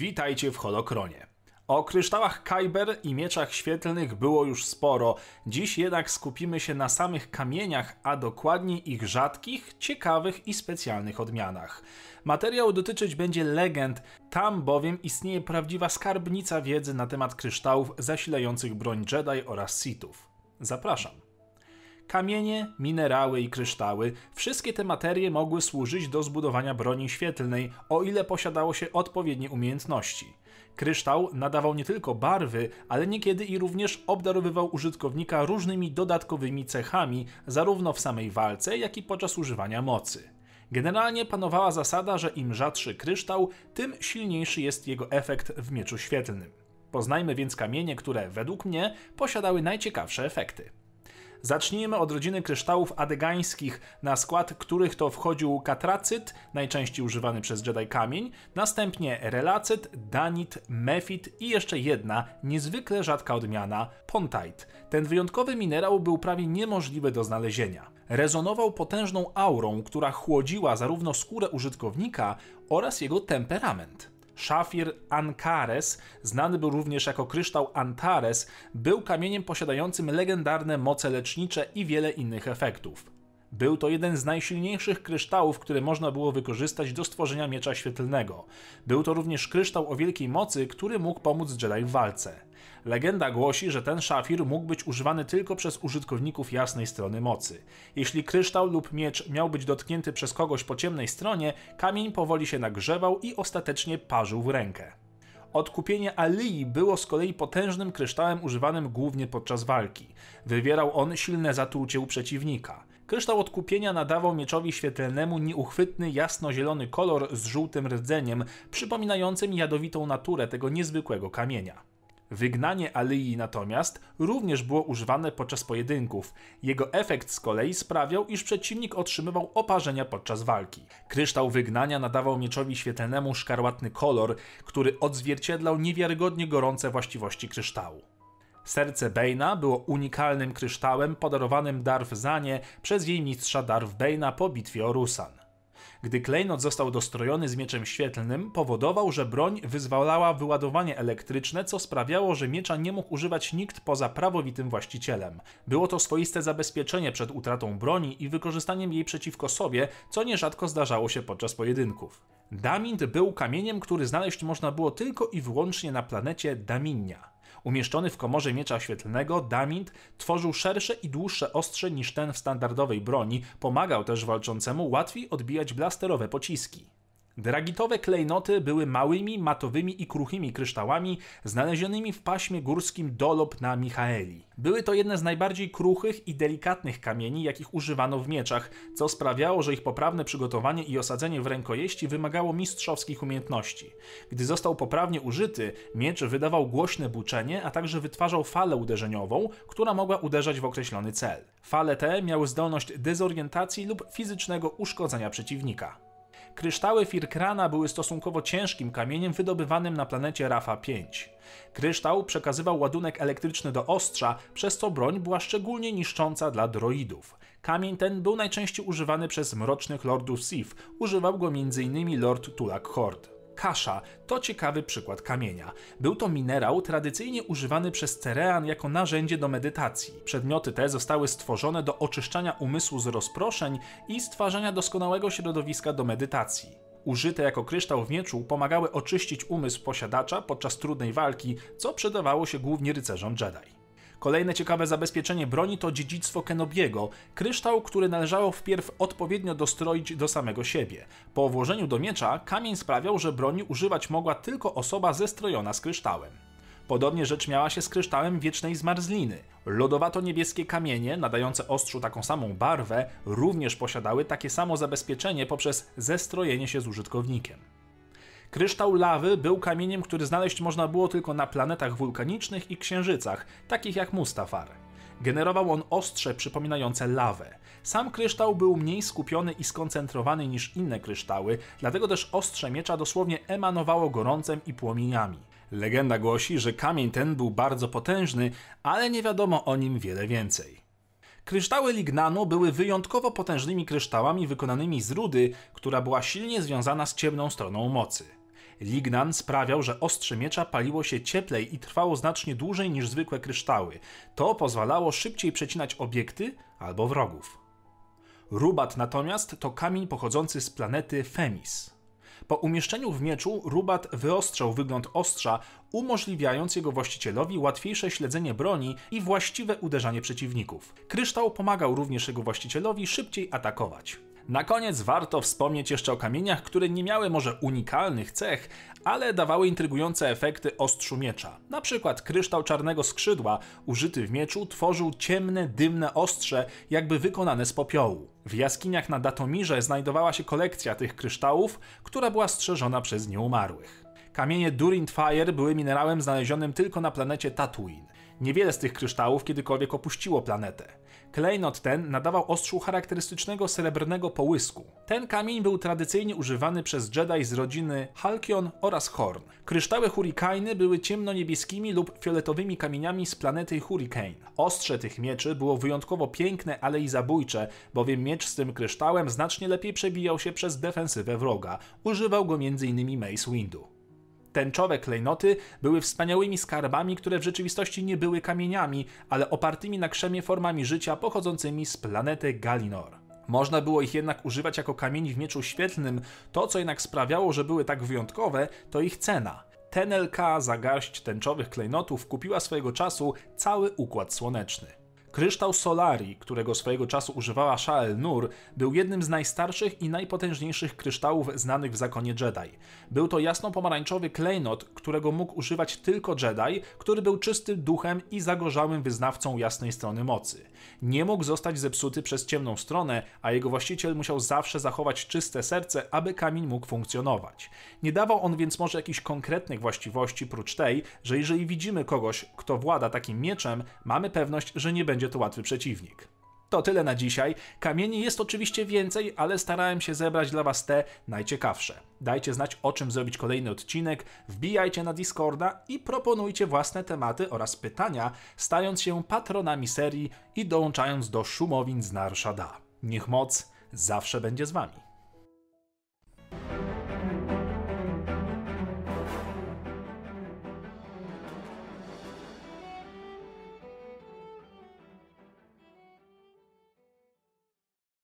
Witajcie w Holokronie. O kryształach Kyber i mieczach świetlnych było już sporo, dziś jednak skupimy się na samych kamieniach, a dokładniej ich rzadkich, ciekawych i specjalnych odmianach. Materiał dotyczyć będzie legend, tam bowiem istnieje prawdziwa skarbnica wiedzy na temat kryształów zasilających broń Jedi oraz Sithów. Zapraszam. Kamienie, minerały i kryształy, wszystkie te materie mogły służyć do zbudowania broni świetlnej, o ile posiadało się odpowiednie umiejętności. Kryształ nadawał nie tylko barwy, ale niekiedy i również obdarowywał użytkownika różnymi dodatkowymi cechami, zarówno w samej walce, jak i podczas używania mocy. Generalnie panowała zasada, że im rzadszy kryształ, tym silniejszy jest jego efekt w mieczu świetlnym. Poznajmy więc kamienie, które według mnie posiadały najciekawsze efekty. Zacznijmy od rodziny kryształów adegańskich, na skład których to wchodził katracyt, najczęściej używany przez Jedi kamień, następnie relacyt, danit, mefit i jeszcze jedna, niezwykle rzadka odmiana, pontite. Ten wyjątkowy minerał był prawie niemożliwy do znalezienia. Rezonował potężną aurą, która chłodziła zarówno skórę użytkownika oraz jego temperament. Szafir Ankares, znany był również jako kryształ Antares, był kamieniem posiadającym legendarne moce lecznicze i wiele innych efektów. Był to jeden z najsilniejszych kryształów, które można było wykorzystać do stworzenia miecza świetlnego. Był to również kryształ o wielkiej mocy, który mógł pomóc Jedi w walce. Legenda głosi, że ten szafir mógł być używany tylko przez użytkowników jasnej strony mocy. Jeśli kryształ lub miecz miał być dotknięty przez kogoś po ciemnej stronie, kamień powoli się nagrzewał i ostatecznie parzył w rękę. Odkupienie Alii było z kolei potężnym kryształem używanym głównie podczas walki. Wywierał on silne zatrucie u przeciwnika. Kryształ odkupienia nadawał mieczowi świetlnemu nieuchwytny jasnozielony kolor z żółtym rdzeniem, przypominającym jadowitą naturę tego niezwykłego kamienia. Wygnanie Alii natomiast również było używane podczas pojedynków. Jego efekt z kolei sprawiał, iż przeciwnik otrzymywał oparzenia podczas walki. Kryształ wygnania nadawał mieczowi świetlnemu szkarłatny kolor, który odzwierciedlał niewiarygodnie gorące właściwości kryształu. Serce Bane'a było unikalnym kryształem podarowanym Darth Zanie przez jej mistrza Darth Bane'a po bitwie o Rusan. Gdy klejnot został dostrojony z mieczem świetlnym, powodował, że broń wyzwalała wyładowanie elektryczne, co sprawiało, że miecza nie mógł używać nikt poza prawowitym właścicielem. Było to swoiste zabezpieczenie przed utratą broni i wykorzystaniem jej przeciwko sobie, co nierzadko zdarzało się podczas pojedynków. Damint był kamieniem, który znaleźć można było tylko i wyłącznie na planecie Daminia. Umieszczony w komorze miecza świetlnego, Damint tworzył szersze i dłuższe ostrze niż ten w standardowej broni, pomagał też walczącemu łatwiej odbijać blasterowe pociski. Dragitowe klejnoty były małymi, matowymi i kruchymi kryształami znalezionymi w paśmie górskim Dolop na Michaeli. Były to jedne z najbardziej kruchych i delikatnych kamieni, jakich używano w mieczach, co sprawiało, że ich poprawne przygotowanie i osadzenie w rękojeści wymagało mistrzowskich umiejętności. Gdy został poprawnie użyty, miecz wydawał głośne buczenie, a także wytwarzał falę uderzeniową, która mogła uderzać w określony cel. Fale te miały zdolność dezorientacji lub fizycznego uszkodzenia przeciwnika. Kryształy Firkrana były stosunkowo ciężkim kamieniem wydobywanym na planecie Rafa 5. Kryształ przekazywał ładunek elektryczny do ostrza, przez co broń była szczególnie niszcząca dla droidów. Kamień ten był najczęściej używany przez mrocznych lordów Sith, używał go m.in. Lord Tulak Hord. Kasza to ciekawy przykład kamienia. Był to minerał tradycyjnie używany przez Cerean jako narzędzie do medytacji. Przedmioty te zostały stworzone do oczyszczania umysłu z rozproszeń i stwarzania doskonałego środowiska do medytacji. Użyte jako kryształ w mieczu pomagały oczyścić umysł posiadacza podczas trudnej walki, co przydawało się głównie rycerzom Jedi. Kolejne ciekawe zabezpieczenie broni to dziedzictwo Kenobiego, kryształ, który należało wpierw odpowiednio dostroić do samego siebie. Po włożeniu do miecza kamień sprawiał, że broni używać mogła tylko osoba zestrojona z kryształem. Podobnie rzecz miała się z kryształem wiecznej zmarzliny. Lodowato-niebieskie kamienie, nadające ostrzu taką samą barwę, również posiadały takie samo zabezpieczenie poprzez zestrojenie się z użytkownikiem. Kryształ lawy był kamieniem, który znaleźć można było tylko na planetach wulkanicznych i księżycach, takich jak Mustafar. Generował on ostrze przypominające lawę. Sam kryształ był mniej skupiony i skoncentrowany niż inne kryształy, dlatego też ostrze miecza dosłownie emanowało gorącem i płomieniami. Legenda głosi, że kamień ten był bardzo potężny, ale nie wiadomo o nim wiele więcej. Kryształy lignanu były wyjątkowo potężnymi kryształami wykonanymi z rudy, która była silnie związana z ciemną stroną mocy. Lignan sprawiał, że ostrze miecza paliło się cieplej i trwało znacznie dłużej niż zwykłe kryształy. To pozwalało szybciej przecinać obiekty albo wrogów. Rubat natomiast to kamień pochodzący z planety Femis. Po umieszczeniu w mieczu rubat wyostrzał wygląd ostrza, umożliwiając jego właścicielowi łatwiejsze śledzenie broni i właściwe uderzanie przeciwników. Kryształ pomagał również jego właścicielowi szybciej atakować. Na koniec warto wspomnieć jeszcze o kamieniach, które nie miały może unikalnych cech, ale dawały intrygujące efekty ostrzu miecza. Na przykład kryształ czarnego skrzydła, użyty w mieczu, tworzył ciemne, dymne ostrze, jakby wykonane z popiołu. W jaskiniach na Datomirze znajdowała się kolekcja tych kryształów, która była strzeżona przez nieumarłych. Kamienie Durint Fire były minerałem znalezionym tylko na planecie Tatooine. Niewiele z tych kryształów kiedykolwiek opuściło planetę. Klejnot ten nadawał ostrzu charakterystycznego srebrnego połysku. Ten kamień był tradycyjnie używany przez Jedi z rodziny Halkion oraz Horn. Kryształy Hurricane były ciemno-niebieskimi lub fioletowymi kamieniami z planety Hurricane. Ostrze tych mieczy było wyjątkowo piękne, ale i zabójcze, bowiem miecz z tym kryształem znacznie lepiej przebijał się przez defensywę wroga. Używał go m.in. Mace Windu. Tęczowe klejnoty były wspaniałymi skarbami, które w rzeczywistości nie były kamieniami, ale opartymi na krzemie formami życia pochodzącymi z planety Galinor. Można było ich jednak używać jako kamieni w mieczu świetlnym, to co jednak sprawiało, że były tak wyjątkowe, to ich cena. TNLK za garść tęczowych klejnotów kupiła swojego czasu cały Układ Słoneczny. Kryształ Solari, którego swojego czasu używała Shael Nur, był jednym z najstarszych i najpotężniejszych kryształów znanych w zakonie Jedi. Był to jasno-pomarańczowy klejnot, którego mógł używać tylko Jedi, który był czystym duchem i zagorzałym wyznawcą jasnej strony mocy. Nie mógł zostać zepsuty przez ciemną stronę, a jego właściciel musiał zawsze zachować czyste serce, aby kamień mógł funkcjonować. Nie dawał on więc może jakichś konkretnych właściwości prócz tej, że jeżeli widzimy kogoś, kto włada takim mieczem, mamy pewność, że nie będzie będzie to łatwy przeciwnik. To tyle na dzisiaj. Kamieni jest oczywiście więcej, ale starałem się zebrać dla Was te najciekawsze. Dajcie znać, o czym zrobić kolejny odcinek, wbijajcie na Discorda i proponujcie własne tematy oraz pytania, stając się patronami serii i dołączając do szumowin z Narshada. Niech moc zawsze będzie z Wami.